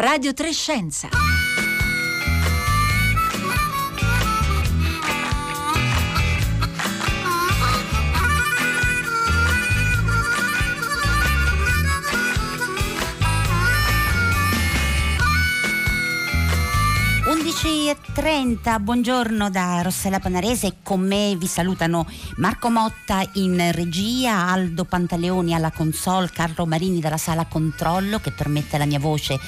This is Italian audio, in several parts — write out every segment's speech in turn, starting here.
Radio Trescenza. 11.30, buongiorno da Rossella Panarese, con me vi salutano Marco Motta in regia, Aldo Pantaleoni alla console, Carlo Marini dalla sala controllo che permette alla mia voce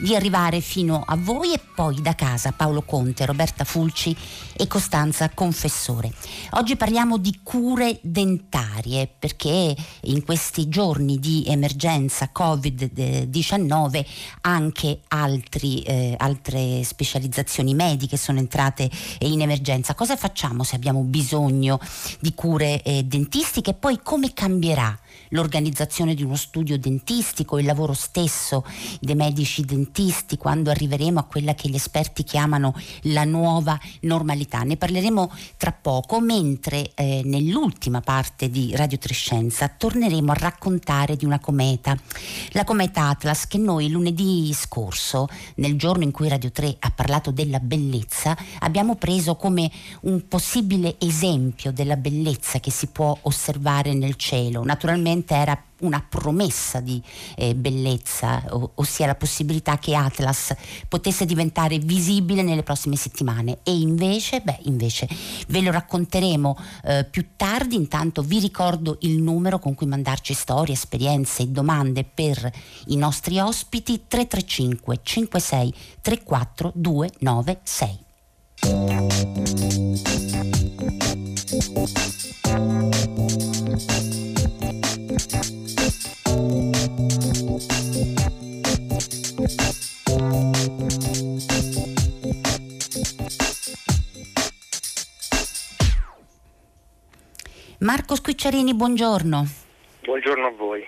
di arrivare fino a voi e poi da casa Paolo Conte, Roberta Fulci e Costanza Confessore. Oggi parliamo di cure dentarie perché in questi giorni di emergenza Covid-19 anche altri, eh, altre specializzazioni professioni mediche sono entrate in emergenza. Cosa facciamo se abbiamo bisogno di cure eh, dentistiche e poi come cambierà l'organizzazione di uno studio dentistico, il lavoro stesso dei medici dentisti quando arriveremo a quella che gli esperti chiamano la nuova normalità. Ne parleremo tra poco, mentre eh, nell'ultima parte di Radio Trescenza torneremo a raccontare di una cometa, la cometa Atlas che noi lunedì scorso, nel giorno in cui Radio 3 ha parlato della bellezza, abbiamo preso come un possibile esempio della bellezza che si può osservare nel cielo. Naturalmente era una promessa di eh, bellezza, o, ossia la possibilità che Atlas potesse diventare visibile nelle prossime settimane. E invece, beh, invece ve lo racconteremo eh, più tardi. Intanto vi ricordo il numero con cui mandarci storie, esperienze e domande per i nostri ospiti 335 56 34 296. Marco Squicciarini, buongiorno. Buongiorno a voi.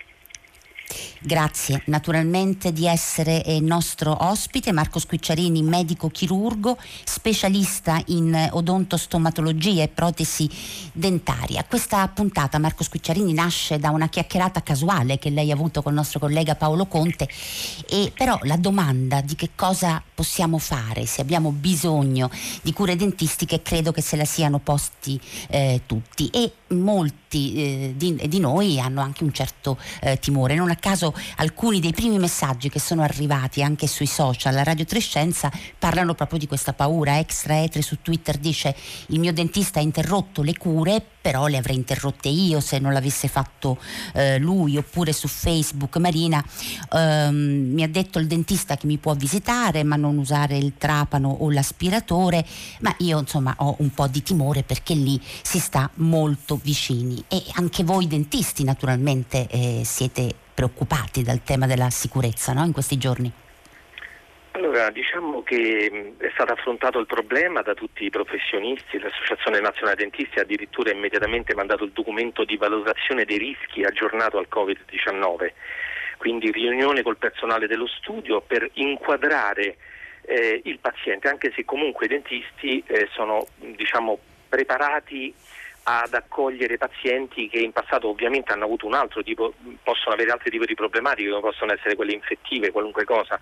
Grazie naturalmente di essere eh, nostro ospite, Marco Squicciarini, medico chirurgo, specialista in odontostomatologia e protesi dentaria. Questa puntata, Marco Squicciarini, nasce da una chiacchierata casuale che lei ha avuto con il nostro collega Paolo Conte, e però la domanda di che cosa possiamo fare, se abbiamo bisogno di cure dentistiche, credo che se la siano posti eh, tutti e molti eh, di, di, noi hanno anche un certo eh, timore. Non a caso alcuni dei primi messaggi che sono arrivati anche sui social, la Radio Trescenza, parlano proprio di questa paura. Extra Etre su Twitter dice il mio dentista ha interrotto le cure, però le avrei interrotte io se non l'avesse fatto eh, lui, oppure su Facebook Marina ehm, mi ha detto il dentista che mi può visitare ma non usare il trapano o l'aspiratore, ma io insomma ho un po' di timore perché lì si sta molto vicini e anche voi dentisti naturalmente eh, siete preoccupati dal tema della sicurezza no? in questi giorni? Allora, diciamo che è stato affrontato il problema da tutti i professionisti, l'Associazione Nazionale Dentisti ha addirittura immediatamente mandato il documento di valutazione dei rischi aggiornato al Covid-19, quindi riunione col personale dello studio per inquadrare eh, il paziente, anche se comunque i dentisti eh, sono diciamo, preparati ad accogliere pazienti che in passato ovviamente hanno avuto un altro tipo, possono avere altri tipi di problematiche possono essere quelle infettive, qualunque cosa.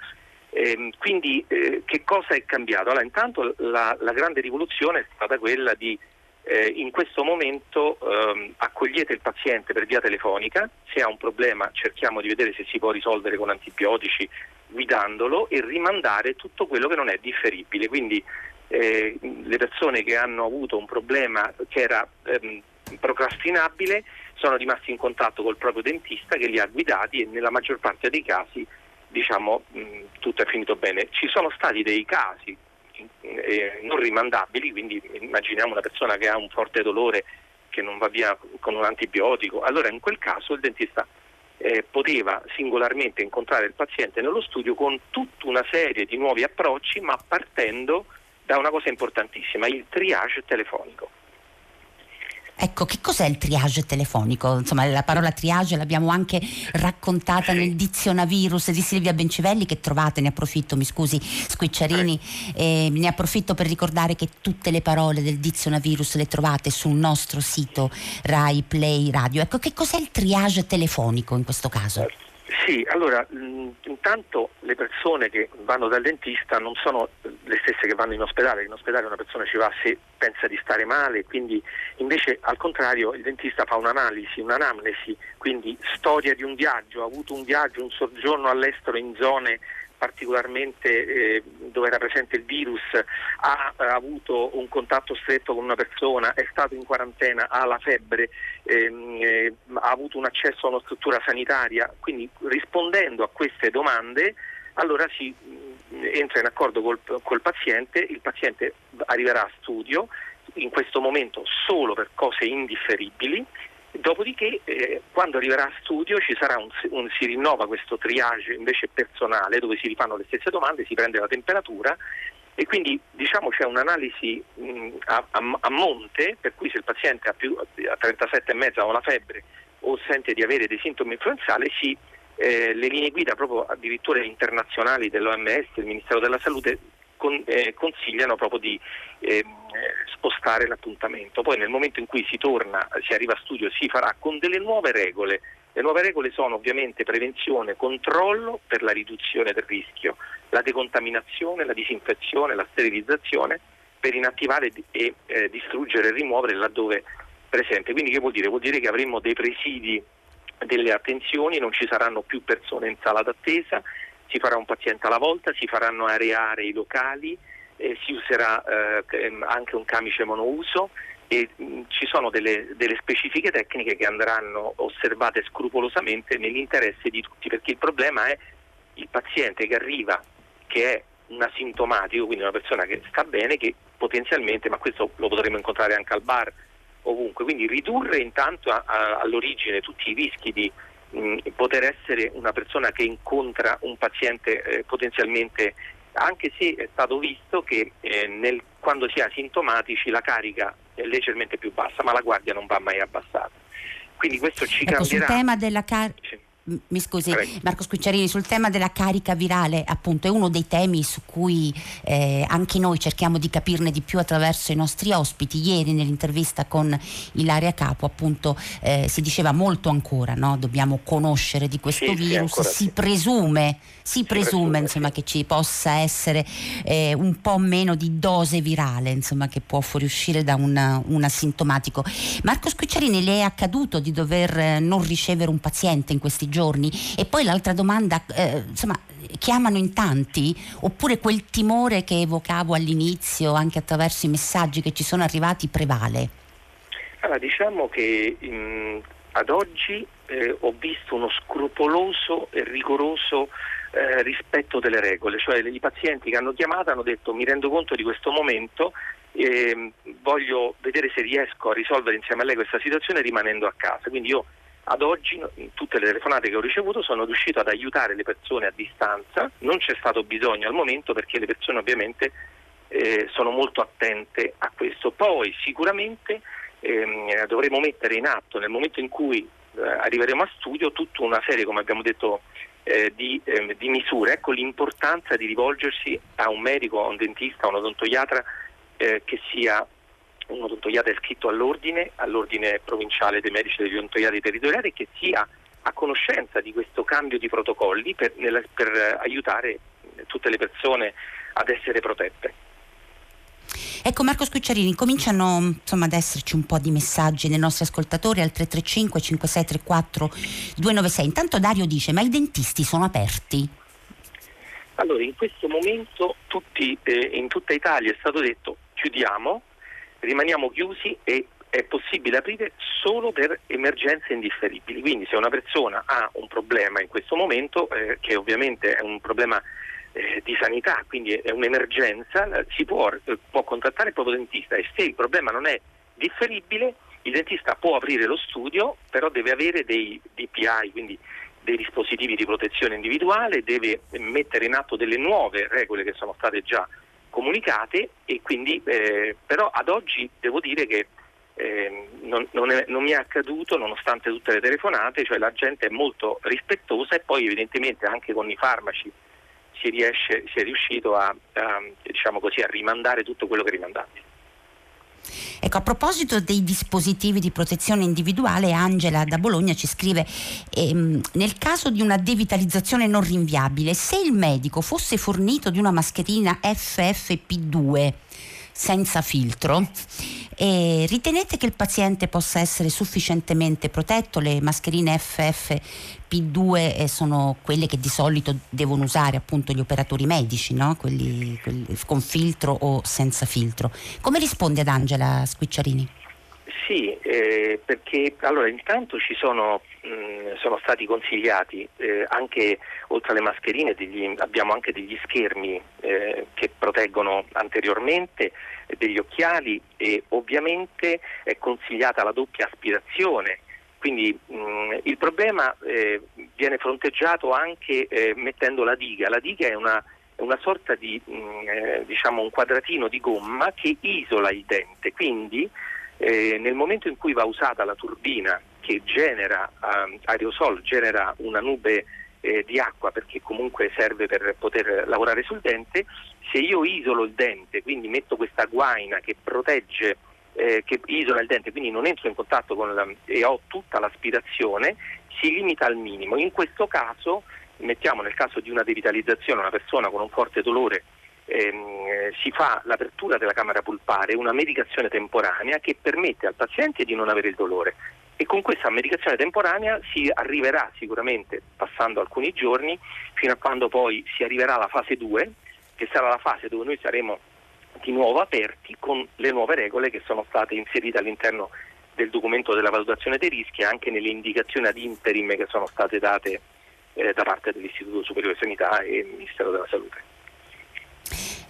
Eh, quindi eh, che cosa è cambiato? Allora, intanto la, la, grande rivoluzione è stata quella di eh, in questo momento ehm, accogliete il paziente per via telefonica, se ha un problema cerchiamo di vedere se si può risolvere con antibiotici guidandolo e rimandare tutto quello che non è differibile. Quindi eh, le persone che hanno avuto un problema che era ehm, procrastinabile sono rimasti in contatto col proprio dentista che li ha guidati e nella maggior parte dei casi diciamo, mh, tutto è finito bene. Ci sono stati dei casi eh, non rimandabili, quindi immaginiamo una persona che ha un forte dolore che non va via con un antibiotico, allora in quel caso il dentista eh, poteva singolarmente incontrare il paziente nello studio con tutta una serie di nuovi approcci, ma partendo da una cosa importantissima, il triage telefonico. Ecco, che cos'è il triage telefonico? Insomma, la parola triage l'abbiamo anche raccontata nel dizionavirus di Silvia Bencivelli che trovate, ne approfitto, mi scusi Squicciarini, eh, ne approfitto per ricordare che tutte le parole del dizionavirus le trovate sul nostro sito Rai Play Radio. Ecco, che cos'è il triage telefonico in questo caso? Sì, allora mh, intanto le persone che vanno dal dentista non sono le stesse che vanno in ospedale, in ospedale una persona ci va se pensa di stare male, quindi invece al contrario il dentista fa un'analisi, un'anamnesi, quindi storia di un viaggio, ha avuto un viaggio, un soggiorno all'estero in zone particolarmente eh, dove era presente il virus, ha, ha, avuto un contatto stretto con una persona, è stato in quarantena, ha la febbre, ehm, eh, ha avuto un accesso a una struttura sanitaria, quindi rispondendo a queste domande allora si mh, entra in accordo col, col paziente, il paziente arriverà a studio, in questo momento solo per cose indifferibili Dopodiché, eh, quando arriverà a studio, un, un, si rinnova questo triage invece personale, dove si rifanno le stesse domande, si prende la temperatura e quindi diciamo c'è un'analisi mh, a, a, a, monte, per cui se il paziente ha, più, a 37,5 o la febbre o sente di avere dei sintomi influenzali, si, eh, le linee guida proprio addirittura internazionali dell'OMS, del Ministero della Salute, con, eh, consigliano proprio di eh, spostare l'appuntamento. Poi nel momento in cui si torna, si arriva a studio, si farà con delle nuove regole. Le nuove regole sono ovviamente prevenzione, controllo per la riduzione del rischio, la decontaminazione, la disinfezione, la sterilizzazione per inattivare e eh, distruggere e rimuovere laddove presente. Quindi che vuol dire? Vuol dire che avremo dei presidi delle attenzioni, non ci saranno più persone in sala d'attesa, si farà un paziente alla volta, si faranno areare i locali, eh, si userà eh, ehm, anche un camice monouso e mh, mm, ci sono delle, delle, specifiche tecniche che andranno osservate scrupolosamente nell'interesse di tutti, perché il problema è il paziente che arriva, che è un asintomatico, quindi una persona che sta bene, che potenzialmente, ma questo lo potremo incontrare anche al bar, ovunque, quindi ridurre intanto a, a, all'origine tutti i rischi di mh, poter essere una persona che incontra un paziente eh, potenzialmente, anche se è stato visto che eh, nel, quando si è asintomatici la carica è leggermente più bassa, ma la guardia non va mai abbassata. Quindi questo ci ecco, cambierà. Sul tema della carica mi scusi. Marco Scucciarini, sul tema della carica virale, appunto, è uno dei temi su cui eh, anche noi cerchiamo di capirne di più attraverso i nostri ospiti. Ieri nell'intervista con Ilaria Capo, appunto, eh, si diceva molto ancora, no? dobbiamo conoscere di questo sì, virus, sì, si, sì. Presume, si, si presume, presume insomma, che ci possa essere eh, un po' meno di dose virale, insomma, che può fuoriuscire da una, un asintomatico. Marco Scucciarini, le è accaduto di dover eh, non ricevere un paziente in questi giorni? E poi l'altra domanda, eh, insomma, chiamano in tanti oppure quel timore che evocavo all'inizio anche attraverso i messaggi che ci sono arrivati prevale? Allora, diciamo che in, ad oggi eh, ho visto uno scrupoloso e rigoroso eh, rispetto delle regole, cioè i pazienti che hanno chiamato hanno detto mi rendo conto di questo momento e voglio vedere se riesco a risolvere insieme a lei questa situazione rimanendo a casa. Quindi io ad oggi tutte le telefonate che ho ricevuto sono riuscito ad aiutare le persone a distanza, non c'è stato bisogno al momento perché le persone ovviamente eh, sono molto attente a questo. Poi sicuramente ehm, dovremo mettere in atto nel momento in cui eh, arriveremo a studio tutta una serie, come abbiamo detto, eh, di, ehm, di, misure. Ecco l'importanza di rivolgersi a un medico, a un dentista, a un odontoiatra eh, che sia un odontoiatra iscritto all'ordine, all'ordine provinciale dei medici degli odontoiatri territoriali che sia a conoscenza di questo cambio di protocolli per, nella, per aiutare tutte le persone ad essere protette. Ecco Marco Scucciarini, cominciano insomma, ad esserci un po' di messaggi dei nostri ascoltatori al 335 5634 296. Intanto Dario dice, ma i dentisti sono aperti? Allora, in questo momento tutti, eh, in tutta Italia è stato detto chiudiamo, rimaniamo chiusi e è possibile aprire solo per emergenze indifferibili. Quindi se una persona ha un problema in questo momento, eh, che ovviamente è un problema eh, di sanità, quindi è un'emergenza, si può, eh, può contattare il proprio dentista e se il problema non è differibile, il dentista può aprire lo studio, però deve avere dei DPI, quindi dei dispositivi di protezione individuale, deve mettere in atto delle nuove regole che sono state già comunicate e quindi eh, però ad oggi devo dire che eh, non, non, è, non, mi è accaduto nonostante tutte le telefonate, cioè la gente è molto rispettosa e poi evidentemente anche con i farmaci si, riesce, si è riuscito a, a, diciamo così, a rimandare tutto quello che è rimandabile. Ecco, a proposito dei dispositivi di protezione individuale, Angela da Bologna ci scrive, ehm, nel caso di una devitalizzazione non rinviabile, se il medico fosse fornito di una mascherina FFP2, senza filtro. E ritenete che il paziente possa essere sufficientemente protetto? Le mascherine FFP2 eh, sono quelle che di solito devono usare appunto gli operatori medici, no? quelli, quelli con filtro o senza filtro. Come risponde ad Angela Squicciarini? Sì, eh, perché allora intanto ci sono, mm, sono stati consigliati eh, anche oltre alle mascherine degli, abbiamo anche degli schermi eh, che proteggono anteriormente, eh, degli occhiali e ovviamente è consigliata la doppia aspirazione. Quindi mh, mm, il problema eh, viene fronteggiato anche eh, mettendo la diga. La diga è una, una sorta di mh, diciamo un quadratino di gomma che isola il dente. Quindi eh, nel momento in cui va usata la turbina che genera eh, aerosol, genera una nube eh, di acqua perché comunque serve per poter lavorare sul dente, se io isolo il dente, quindi metto questa guaina che protegge, eh, che isola il dente, quindi non entro in contatto con la, e ho tutta l'aspirazione, si limita al minimo. In questo caso, mettiamo nel caso di una devitalizzazione, una persona con un forte dolore ehm, si fa l'apertura della camera pulpare, una medicazione temporanea che permette al paziente di non avere il dolore e con questa medicazione temporanea si arriverà sicuramente, passando alcuni giorni, fino a quando poi si arriverà alla fase 2, che sarà la fase dove noi saremo di nuovo aperti con le nuove regole che sono state inserite all'interno del documento della valutazione dei rischi e anche nelle indicazioni ad interim che sono state date eh, da parte dell'Istituto Superiore di Sanità e del Ministero della Salute.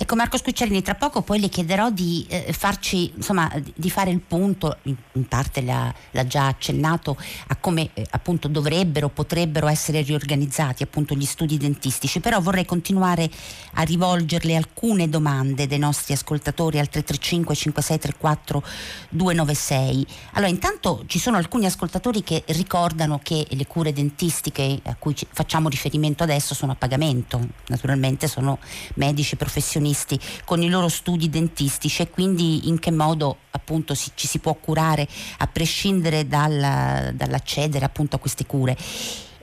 Ecco Marco Scucciarini, tra poco poi le chiederò di eh, farci, insomma, di fare il punto, in, in parte l'ha, l'ha, già accennato, a come eh, appunto dovrebbero, potrebbero essere riorganizzati appunto gli studi dentistici, però vorrei continuare a rivolgerle alcune domande dei nostri ascoltatori al 335 5634 296. Allora intanto ci sono alcuni ascoltatori che ricordano che le cure dentistiche a cui facciamo riferimento adesso sono a pagamento, naturalmente sono medici professionisti professionisti con i loro studi dentistici e quindi in che modo appunto si, ci si può curare a prescindere dal, dall'accedere appunto a queste cure.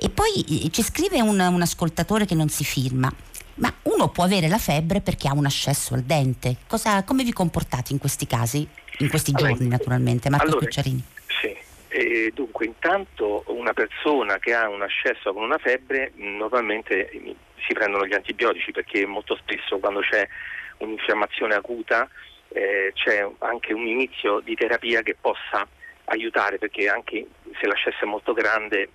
E poi eh, ci scrive un, un ascoltatore che non si firma. Ma uno può avere la febbre perché ha un ascesso al dente. Cosa, come vi comportate in questi casi? In questi allora, giorni naturalmente, Marco allora, Spicciarini. Sì, e dunque intanto una persona che ha un ascesso con una febbre normalmente si prendono gli antibiotici perché molto spesso quando c'è un'infiammazione acuta eh, c'è anche un inizio di terapia che possa aiutare perché anche se l'ascesso è molto grande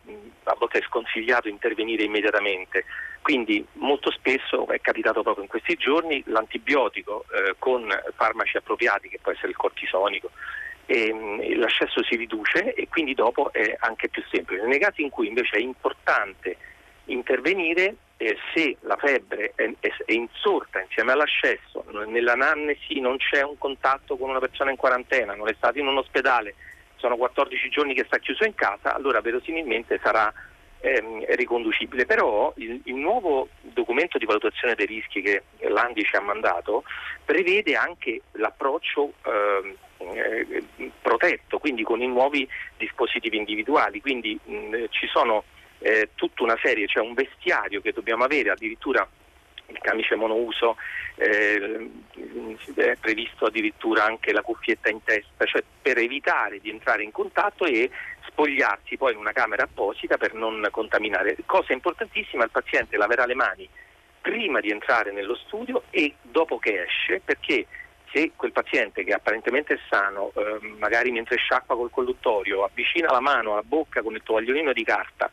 a volte è sconsigliato intervenire immediatamente. Quindi molto spesso è capitato proprio in questi giorni l'antibiotico eh, con farmaci appropriati che può essere il cortisonico e, mh, l'ascesso si riduce e quindi dopo è anche più semplice. Nei casi in cui invece è importante intervenire eh, se la febbre è, è, è, insorta insieme all'ascesso, nell'anamnesi non c'è un contatto con una persona in quarantena, non è stato in un ospedale, sono 14 giorni che sta chiuso in casa, allora verosimilmente sarà ehm, riconducibile. Però il, il, nuovo documento di valutazione dei rischi che l'Andi ci ha mandato prevede anche l'approccio ehm, eh, protetto, quindi con i nuovi dispositivi individuali, quindi mh, ci sono eh, tutta una serie, cioè un vestiario che dobbiamo avere, addirittura il camice monouso, eh, è previsto addirittura anche la cuffietta in testa, cioè per evitare di entrare in contatto e spogliarsi poi in una camera apposita per non contaminare. Cosa importantissima, il paziente laverà le mani prima di entrare nello studio e dopo che esce, perché se quel paziente che apparentemente è sano, eh, magari mentre sciacqua col colluttorio, avvicina la mano alla bocca con il tovagliolino di carta,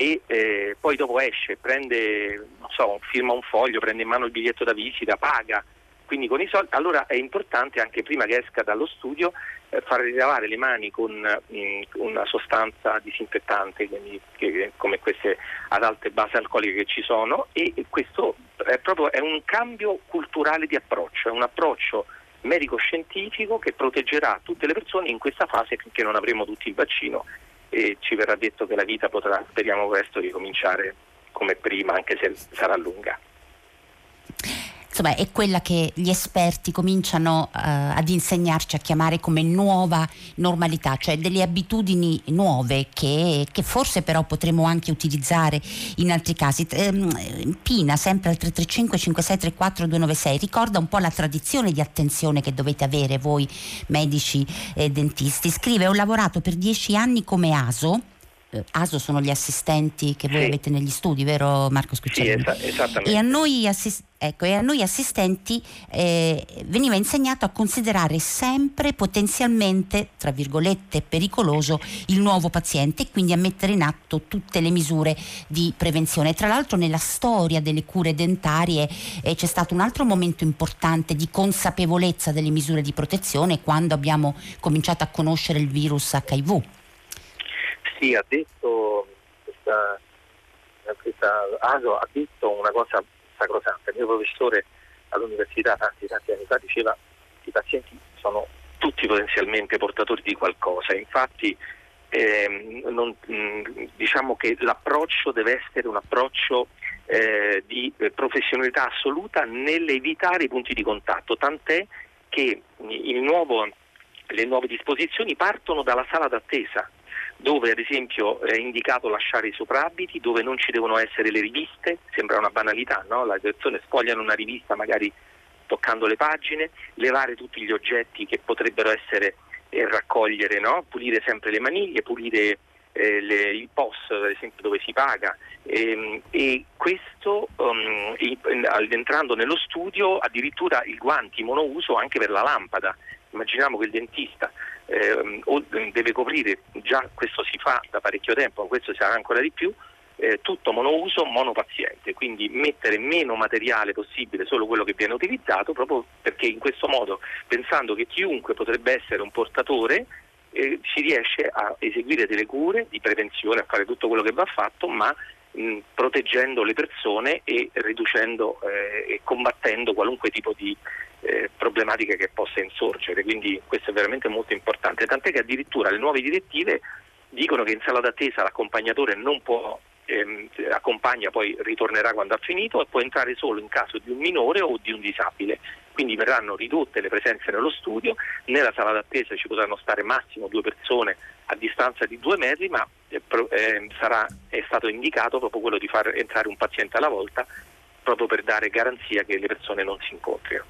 e eh, poi dopo esce, prende, so, firma un foglio, prende in mano il biglietto da visita, paga, quindi con i soldi, allora è importante anche prima che esca dallo studio eh, far rilevare le mani con mh, mm, una sostanza disinfettante, quindi, che, come queste ad alte basi alcoliche che ci sono e questo è proprio è un cambio culturale di approccio, è un approccio medico-scientifico che proteggerà tutte le persone in questa fase finché non avremo tutti il vaccino e ci verrà detto che la vita potrà, speriamo presto, ricominciare come prima, anche se sarà lunga. Insomma è quella che gli esperti cominciano uh, ad insegnarci a chiamare come nuova normalità, cioè delle abitudini nuove che, che forse però potremo anche utilizzare in altri casi. Ehm, Pina, sempre al 335 5634 296, ricorda un po' la tradizione di attenzione che dovete avere voi medici e dentisti. Scrive, ho lavorato per dieci anni come ASO eh, ASO sono gli assistenti che voi sì. avete negli studi, vero Marco Scucciolini? Sì, esattamente. E a noi, assist- ecco, e a noi assistenti eh, veniva insegnato a considerare sempre potenzialmente, tra virgolette, pericoloso il nuovo paziente e quindi a mettere in atto tutte le misure di prevenzione. Tra l'altro nella storia delle cure dentarie eh, c'è stato un altro momento importante di consapevolezza delle misure di protezione quando abbiamo cominciato a conoscere il virus HIV sì, ha detto, questa, questa ASO ha detto una cosa sacrosanta. Il mio professore all'università tanti tanti anni fa diceva che i pazienti sono tutti potenzialmente portatori di qualcosa. Infatti eh, non, diciamo che l'approccio deve essere un approccio eh, di professionalità assoluta nell'evitare i punti di contatto, tant'è che nuovo, le nuove disposizioni partono dalla sala d'attesa dove ad esempio è indicato lasciare i soprabiti, dove non ci devono essere le riviste, sembra una banalità, no? le persone sfogliano una rivista magari toccando le pagine, levare tutti gli oggetti che potrebbero essere e eh, raccogliere, no? pulire sempre le maniglie, pulire eh, le, il POS ad esempio dove si paga e, ehm, e questo um, entrando nello studio addirittura i guanti monouso anche per la lampada immaginiamo che il dentista eh, deve coprire, già questo si fa da parecchio tempo, questo sarà ancora di più, eh, tutto monouso, monopaziente, quindi mettere meno materiale possibile, solo quello che viene utilizzato, proprio perché in questo modo, pensando che chiunque potrebbe essere un portatore, eh, si riesce a eseguire delle cure di prevenzione, a fare tutto quello che va fatto, ma mh, proteggendo le persone e riducendo eh, e combattendo qualunque tipo di eh, problematiche che possa insorgere, quindi questo è veramente molto importante, tant'è che addirittura le nuove direttive dicono che in sala d'attesa l'accompagnatore non può ehm, accompagna poi ritornerà quando ha finito e può entrare solo in caso di un minore o di un disabile. Quindi verranno ridotte le presenze nello studio, nella sala d'attesa ci potranno stare massimo due persone a distanza di due metri, ma eh, eh, sarà, è stato indicato proprio quello di far entrare un paziente alla volta proprio per dare garanzia che le persone non si incontrino.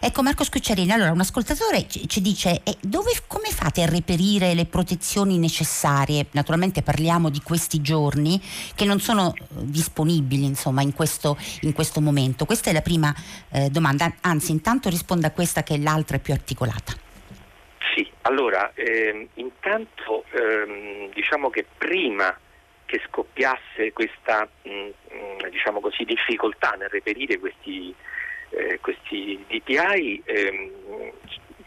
Ecco Marco Scucciarini, allora un ascoltatore ci, dice eh, dove, come fate a reperire le protezioni necessarie? Naturalmente parliamo di questi giorni che non sono eh, disponibili insomma in questo, in questo momento. Questa è la prima eh, domanda, anzi intanto risponda a questa che è l'altra più articolata. Allora ehm, intanto ehm, diciamo che prima che scoppiasse questa mh, mm, diciamo così, difficoltà nel reperire questi eh, questi DPI ehm,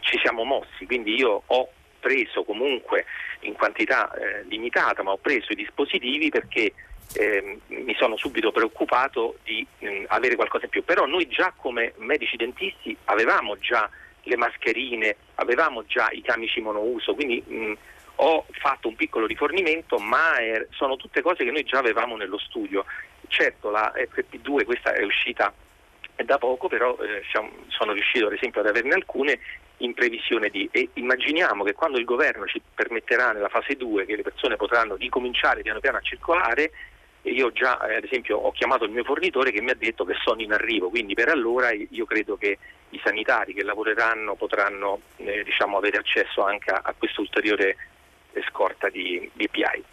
ci siamo mossi, quindi io ho preso comunque in quantità eh, limitata, ma ho preso i dispositivi perché eh, mi sono subito preoccupato di mh, mm, avere qualcosa in più. Però noi già come medici dentisti avevamo già le mascherine, avevamo già i camici monouso, quindi mh, ho fatto un piccolo rifornimento, ma è, sono tutte cose che noi già avevamo nello studio. Certo la FP2 questa è uscita da poco, però eh, sono riuscito ad esempio ad averne alcune in previsione di e immaginiamo che quando il governo ci permetterà nella fase 2 che le persone potranno ricominciare piano piano a circolare io già eh, ad esempio ho chiamato il mio fornitore che mi ha detto che sono in arrivo, quindi per allora io credo che i sanitari che lavoreranno potranno eh, diciamo, avere accesso anche a, a questa ulteriore scorta di BPI.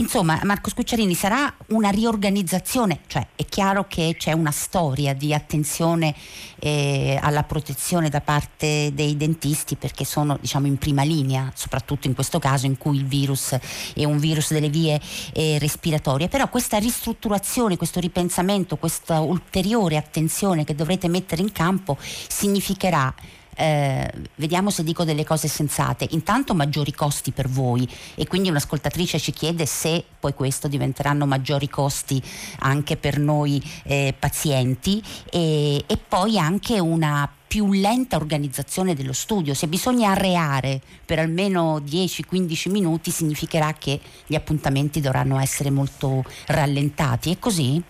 Insomma, Marco Scucciarini, sarà una riorganizzazione, cioè è chiaro che c'è una storia di attenzione eh, alla protezione da parte dei dentisti perché sono diciamo, in prima linea, soprattutto in questo caso in cui il virus è un virus delle vie eh, respiratorie, però questa ristrutturazione, questo ripensamento, questa ulteriore attenzione che dovrete mettere in campo significherà eh, vediamo se dico delle cose sensate. Intanto maggiori costi per voi e quindi un'ascoltatrice ci chiede se poi questo diventeranno maggiori costi anche per noi eh, pazienti e, e poi anche una più lenta organizzazione dello studio. Se bisogna arreare per almeno 10-15 minuti significherà che gli appuntamenti dovranno essere molto rallentati. È così?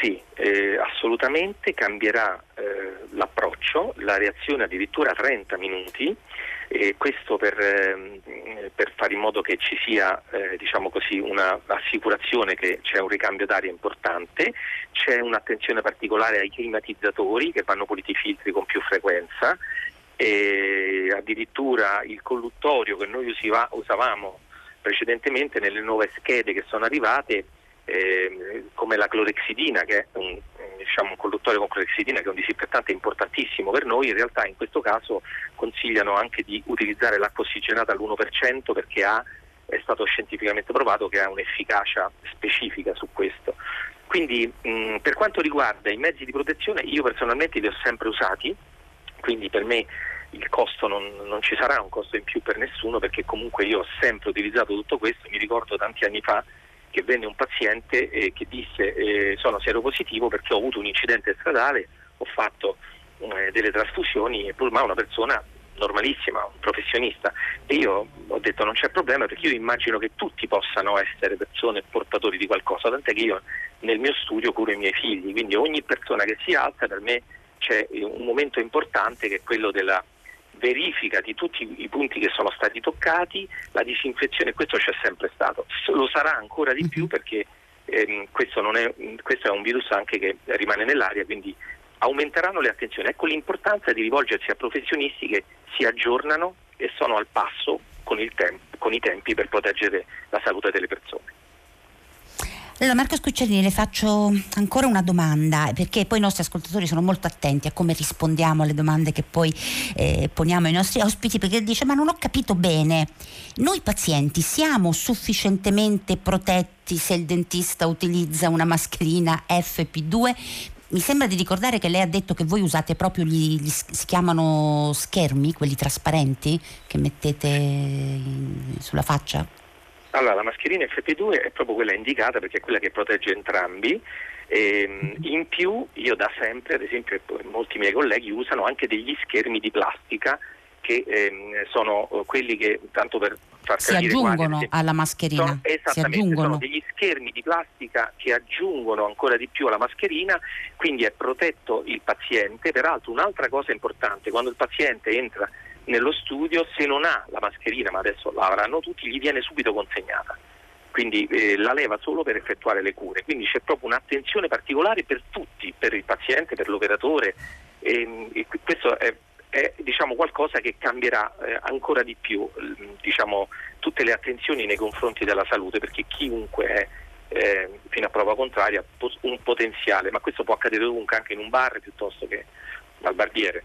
Sì, eh, assolutamente cambierà eh, l'approccio, la reazione addirittura a 30 minuti e questo per, eh, per, fare in modo che ci sia eh, diciamo così, un'assicurazione che c'è un ricambio d'aria importante, c'è un'attenzione particolare ai climatizzatori che vanno puliti i filtri con più frequenza e addirittura il colluttorio che noi usiva, usavamo precedentemente nelle nuove schede che sono arrivate eh, come la clorexidina che è un, diciamo, un colluttorio con clorexidina che è un disinfettante importantissimo per noi, in realtà in questo caso consigliano anche di utilizzare l'acqua ossigenata all'1% perché ha, è stato scientificamente provato che ha un'efficacia specifica su questo. Quindi mh, per quanto riguarda i mezzi di protezione io personalmente li ho sempre usati, quindi per me il costo non, non, ci sarà un costo in più per nessuno perché comunque io ho sempre utilizzato tutto questo, mi ricordo tanti anni fa che venne un paziente eh, che disse eh, sono seropositivo perché ho avuto un incidente stradale, ho fatto eh, delle trasfusioni, ma una persona normalissima, un professionista. E io ho detto non c'è problema perché io immagino che tutti possano essere persone portatori di qualcosa, tant'è che io nel mio studio curo i miei figli, quindi ogni persona che si alza per me c'è un momento importante che è quello della verifica di tutti i punti che sono stati toccati, la disinfezione, questo c'è sempre stato, lo sarà ancora di più mhm. perché ehm, questo, è, questo, è, un virus anche che rimane nell'aria, quindi aumenteranno le attenzioni. Ecco l'importanza di rivolgersi a professionisti che si aggiornano e sono al passo con, temp- con i tempi per proteggere la salute delle persone. Allora Marco Scuccerini le faccio ancora una domanda perché poi i nostri ascoltatori sono molto attenti a come rispondiamo alle domande che poi eh, poniamo ai nostri ospiti perché dice ma non ho capito bene, noi pazienti siamo sufficientemente protetti se il dentista utilizza una mascherina FP2? Mi sembra di ricordare che lei ha detto che voi usate proprio gli, gli si chiamano schermi, quelli trasparenti che mettete in, sulla faccia? Allora, la mascherina FP2 è proprio quella indicata perché è quella che protegge entrambi. E, ehm, in più io da sempre, ad esempio molti miei colleghi usano anche degli schermi di plastica che ehm, sono quelli che, tanto per far si aggiungono quali, alla mascherina. Sono, esattamente, sono degli schermi di plastica che aggiungono ancora di più alla mascherina, quindi è protetto il paziente. Peraltro un'altra cosa importante, quando il paziente entra nello studio, se non ha la mascherina, ma adesso la avranno tutti, gli viene subito consegnata. Quindi eh, la leva solo per effettuare le cure. Quindi c'è proprio un'attenzione particolare per tutti, per il paziente, per l'operatore. E, e questo è, è diciamo, qualcosa che cambierà eh, ancora di più diciamo, tutte le attenzioni nei confronti della salute, perché chiunque è eh, fino a prova contraria un potenziale, ma questo può accadere ovunque, anche in un bar piuttosto che al barbiere.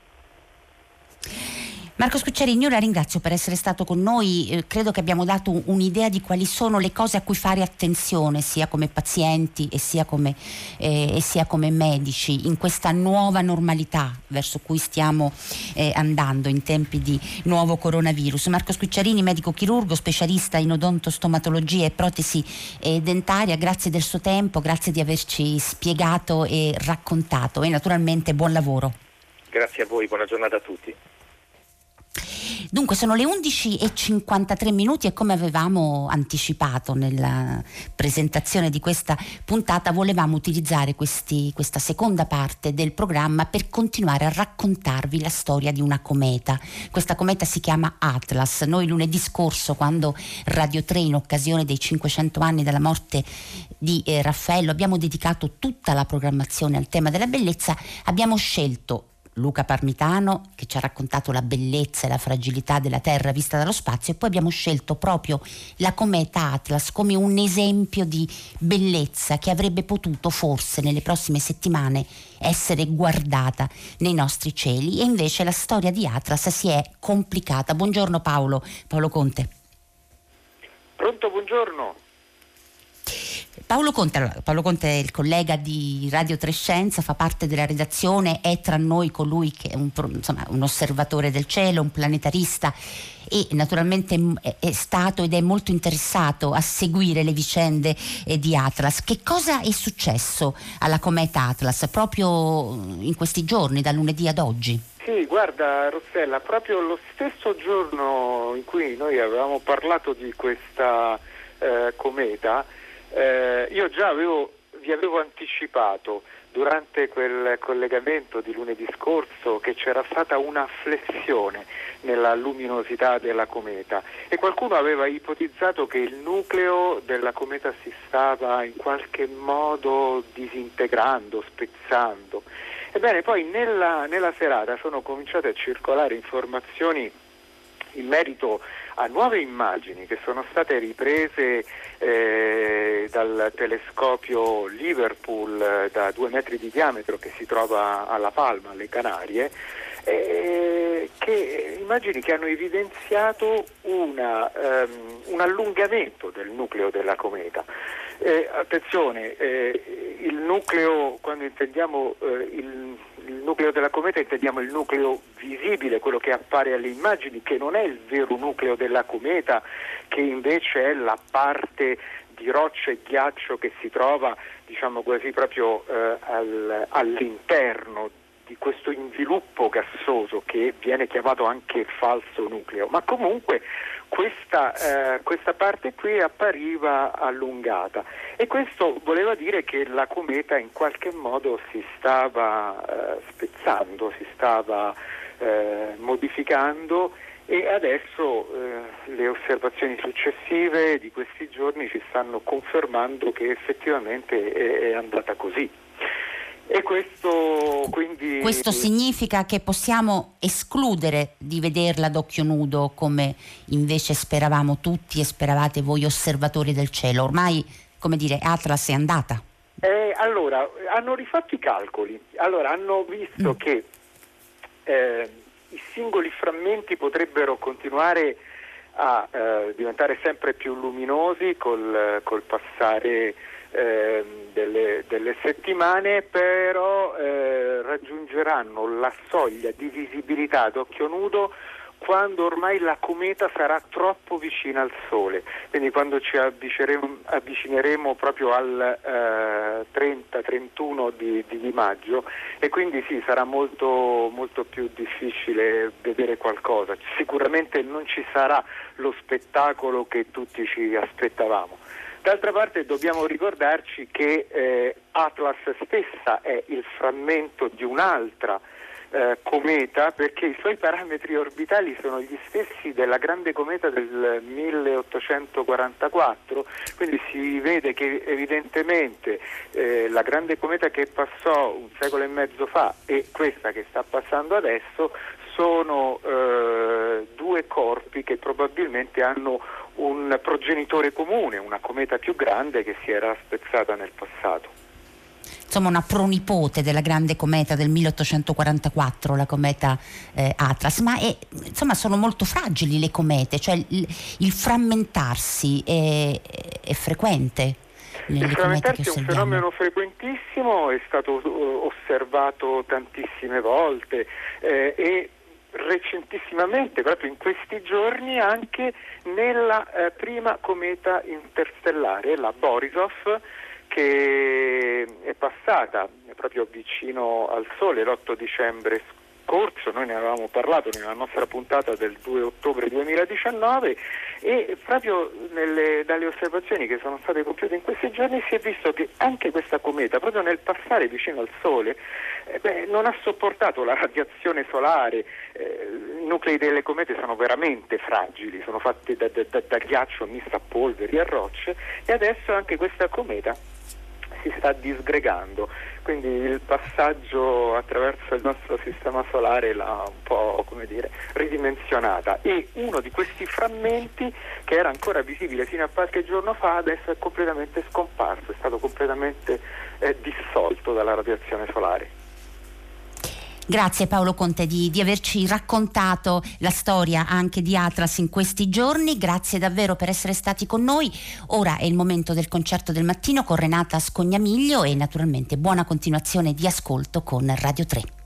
Marco Scuccerini, io la ringrazio per essere stato con noi, eh, credo che abbiamo dato un'idea di quali sono le cose a cui fare attenzione sia come pazienti e sia come, eh, e sia come medici in questa nuova normalità verso cui stiamo eh, andando in tempi di nuovo coronavirus. Marco Scucciarini, medico chirurgo, specialista in odontostomatologia e protesi eh, dentaria, grazie del suo tempo, grazie di averci spiegato e raccontato e naturalmente buon lavoro. Grazie a voi, buona giornata a tutti. Dunque sono le 11.53 minuti e come avevamo anticipato nella presentazione di questa puntata volevamo utilizzare questi, questa seconda parte del programma per continuare a raccontarvi la storia di una cometa. Questa cometa si chiama Atlas. Noi lunedì scorso quando Radio 3 in occasione dei 500 anni della morte di eh, Raffaello abbiamo dedicato tutta la programmazione al tema della bellezza, abbiamo scelto Luca Parmitano che ci ha raccontato la bellezza e la fragilità della Terra vista dallo spazio e poi abbiamo scelto proprio la cometa Atlas come un esempio di bellezza che avrebbe potuto forse nelle prossime settimane essere guardata nei nostri cieli e invece la storia di Atlas si è complicata. Buongiorno Paolo, Paolo Conte. Pronto, buongiorno. Paolo Conte, Paolo Conte è il collega di Radio Trescenza, fa parte della redazione, è tra noi colui che è un, insomma, un osservatore del cielo, un planetarista e naturalmente è stato ed è molto interessato a seguire le vicende eh, di Atlas. Che cosa è successo alla cometa Atlas proprio in questi giorni, da lunedì ad oggi? Sì, guarda Rossella, proprio lo stesso giorno in cui noi avevamo parlato di questa eh, cometa, eh, io già avevo vi avevo anticipato durante quel collegamento di lunedì scorso che c'era stata una flessione nella luminosità della cometa e qualcuno aveva ipotizzato che il nucleo della cometa si stava in qualche modo disintegrando, spezzando. Ebbene, poi nella, nella serata sono cominciate a circolare informazioni in merito a nuove immagini che sono state riprese eh, dal telescopio Liverpool eh, da due metri di diametro che si trova alla Palma, alle Canarie, eh, che, immagini che hanno evidenziato una, um, un allungamento del nucleo della cometa. Eh, attenzione, eh, il nucleo, quando intendiamo eh, il, il, nucleo della cometa, intendiamo il nucleo visibile, quello che appare alle immagini, che non è il vero nucleo della cometa, che invece è la parte di roccia e ghiaccio che si trova, diciamo così, proprio eh, al, all'interno di questo inviluppo gassoso che viene chiamato anche falso nucleo, ma comunque questa, eh, questa, parte qui appariva allungata. E questo voleva dire che la cometa in qualche modo si stava eh, spezzando, si stava eh, modificando. E adesso eh, le osservazioni successive di questi giorni ci stanno confermando che effettivamente è, è andata così. E questo quindi... Questo significa che possiamo escludere di vederla ad occhio nudo come invece speravamo tutti e speravate voi osservatori del cielo. Ormai, come dire, Atlas è andata. Eh, allora, hanno rifatto i calcoli. Allora, hanno visto mm. che eh, i singoli frammenti potrebbero continuare a eh, diventare sempre più luminosi col, col passare delle, delle, settimane, però eh, raggiungeranno la soglia di visibilità ad occhio nudo quando ormai la cometa sarà troppo vicina al Sole, quindi quando ci avvicineremo, avvicineremo proprio al eh, 30-31 di, di, di, maggio e quindi sì, sarà molto, molto più difficile vedere qualcosa. Sicuramente non ci sarà lo spettacolo che tutti ci aspettavamo. D'altra parte dobbiamo ricordarci che eh, Atlas stessa è il frammento di un'altra eh, cometa perché i suoi parametri orbitali sono gli stessi della grande cometa del 1844, quindi si vede che evidentemente eh, la grande cometa che passò un secolo e mezzo fa e questa che sta passando adesso sono eh, due corpi che probabilmente hanno un progenitore comune, una cometa più grande che si era spezzata nel passato. Insomma, una pronipote della grande cometa del 1844, la cometa eh, Atlas, ma è, insomma sono molto fragili le comete, cioè il, il frammentarsi è, è frequente. Il frammentarsi è un fenomeno frequentissimo, è stato uh, osservato tantissime volte eh, e recentissimamente, proprio in questi giorni, anche nella eh, prima cometa interstellare, la Borisov, che è passata proprio vicino al Sole l'8 dicembre scorso, noi ne avevamo parlato nella nostra puntata del 2 ottobre 2019 e proprio nelle, dalle osservazioni che sono state compiute in questi giorni si è visto che anche questa cometa, proprio nel passare vicino al Sole, eh, beh, non ha sopportato la radiazione solare, eh, i nuclei delle comete sono veramente fragili, sono fatti da, da, da, da ghiaccio misto a polveri e a rocce e adesso anche questa cometa si sta disgregando, quindi il passaggio attraverso il nostro sistema solare l'ha un po' dire, ridimensionata e uno di questi frammenti che era ancora visibile fino a qualche giorno fa adesso è completamente scomparso, è stato completamente eh, dissolto dalla radiazione solare. Grazie Paolo Conte di, di, averci raccontato la storia anche di Atlas in questi giorni, grazie davvero per essere stati con noi. Ora è il momento del concerto del mattino con Renata Scognamiglio e naturalmente buona continuazione di ascolto con Radio 3.